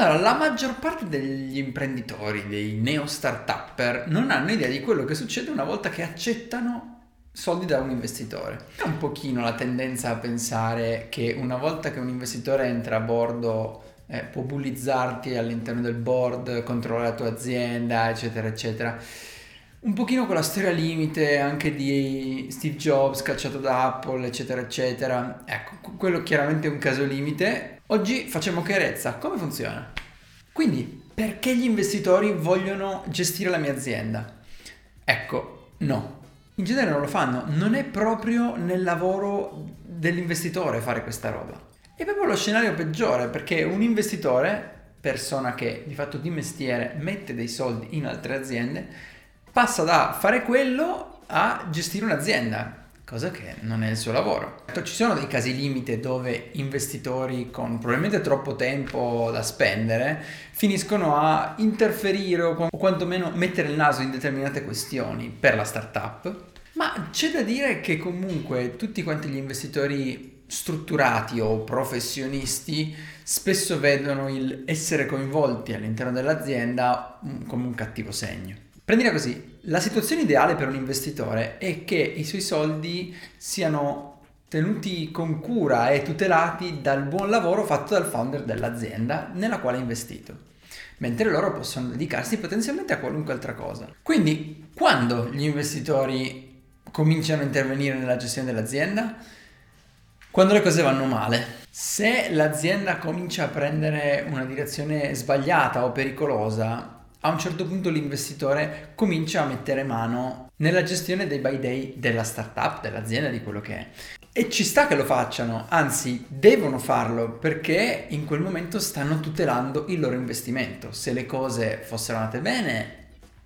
Allora, la maggior parte degli imprenditori, dei neo startupper, non hanno idea di quello che succede una volta che accettano soldi da un investitore. È un pochino la tendenza a pensare che una volta che un investitore entra a bordo eh, può bullizzarti all'interno del board, controllare la tua azienda, eccetera, eccetera. Un pochino con la storia limite anche di Steve Jobs cacciato da Apple, eccetera, eccetera. Ecco, quello chiaramente è un caso limite. Oggi facciamo chiarezza. Come funziona? Quindi, perché gli investitori vogliono gestire la mia azienda? Ecco, no. In genere non lo fanno. Non è proprio nel lavoro dell'investitore fare questa roba. È proprio lo scenario peggiore perché un investitore, persona che di fatto di mestiere mette dei soldi in altre aziende, passa da fare quello a gestire un'azienda, cosa che non è il suo lavoro. Certo, ci sono dei casi limite dove investitori con probabilmente troppo tempo da spendere finiscono a interferire o quantomeno mettere il naso in determinate questioni per la startup, ma c'è da dire che comunque tutti quanti gli investitori strutturati o professionisti spesso vedono il essere coinvolti all'interno dell'azienda come un cattivo segno. Prendila così, la situazione ideale per un investitore è che i suoi soldi siano tenuti con cura e tutelati dal buon lavoro fatto dal founder dell'azienda nella quale ha investito, mentre loro possono dedicarsi potenzialmente a qualunque altra cosa. Quindi, quando gli investitori cominciano a intervenire nella gestione dell'azienda? Quando le cose vanno male. Se l'azienda comincia a prendere una direzione sbagliata o pericolosa, a un certo punto l'investitore comincia a mettere mano nella gestione dei buy day della startup, dell'azienda, di quello che è. E ci sta che lo facciano, anzi devono farlo perché in quel momento stanno tutelando il loro investimento. Se le cose fossero andate bene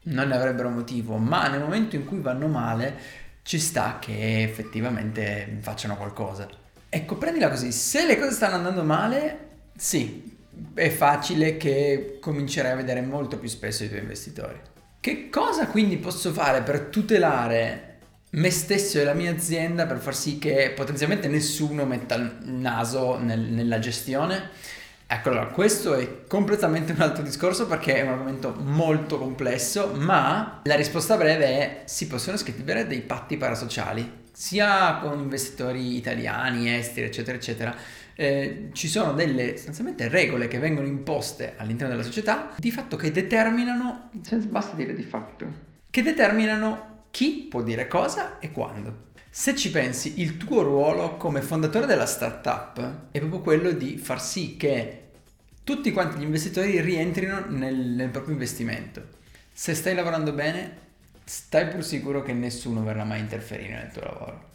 non ne avrebbero motivo, ma nel momento in cui vanno male ci sta che effettivamente facciano qualcosa. Ecco, prendila così, se le cose stanno andando male, sì, è facile che comincerai a vedere molto più spesso i tuoi investitori. Che cosa quindi posso fare per tutelare me stesso e la mia azienda per far sì che potenzialmente nessuno metta il naso nel, nella gestione? Ecco, allora, questo è completamente un altro discorso perché è un argomento molto complesso, ma la risposta breve è si possono scrivere dei patti parasociali, sia con investitori italiani, esteri, eccetera, eccetera, eh, ci sono delle sostanzialmente regole che vengono imposte all'interno della società di fatto che determinano, basta dire di fatto, che determinano chi può dire cosa e quando. Se ci pensi, il tuo ruolo come fondatore della startup è proprio quello di far sì che tutti quanti gli investitori rientrino nel, nel proprio investimento. Se stai lavorando bene, stai pur sicuro che nessuno verrà mai a interferire nel tuo lavoro.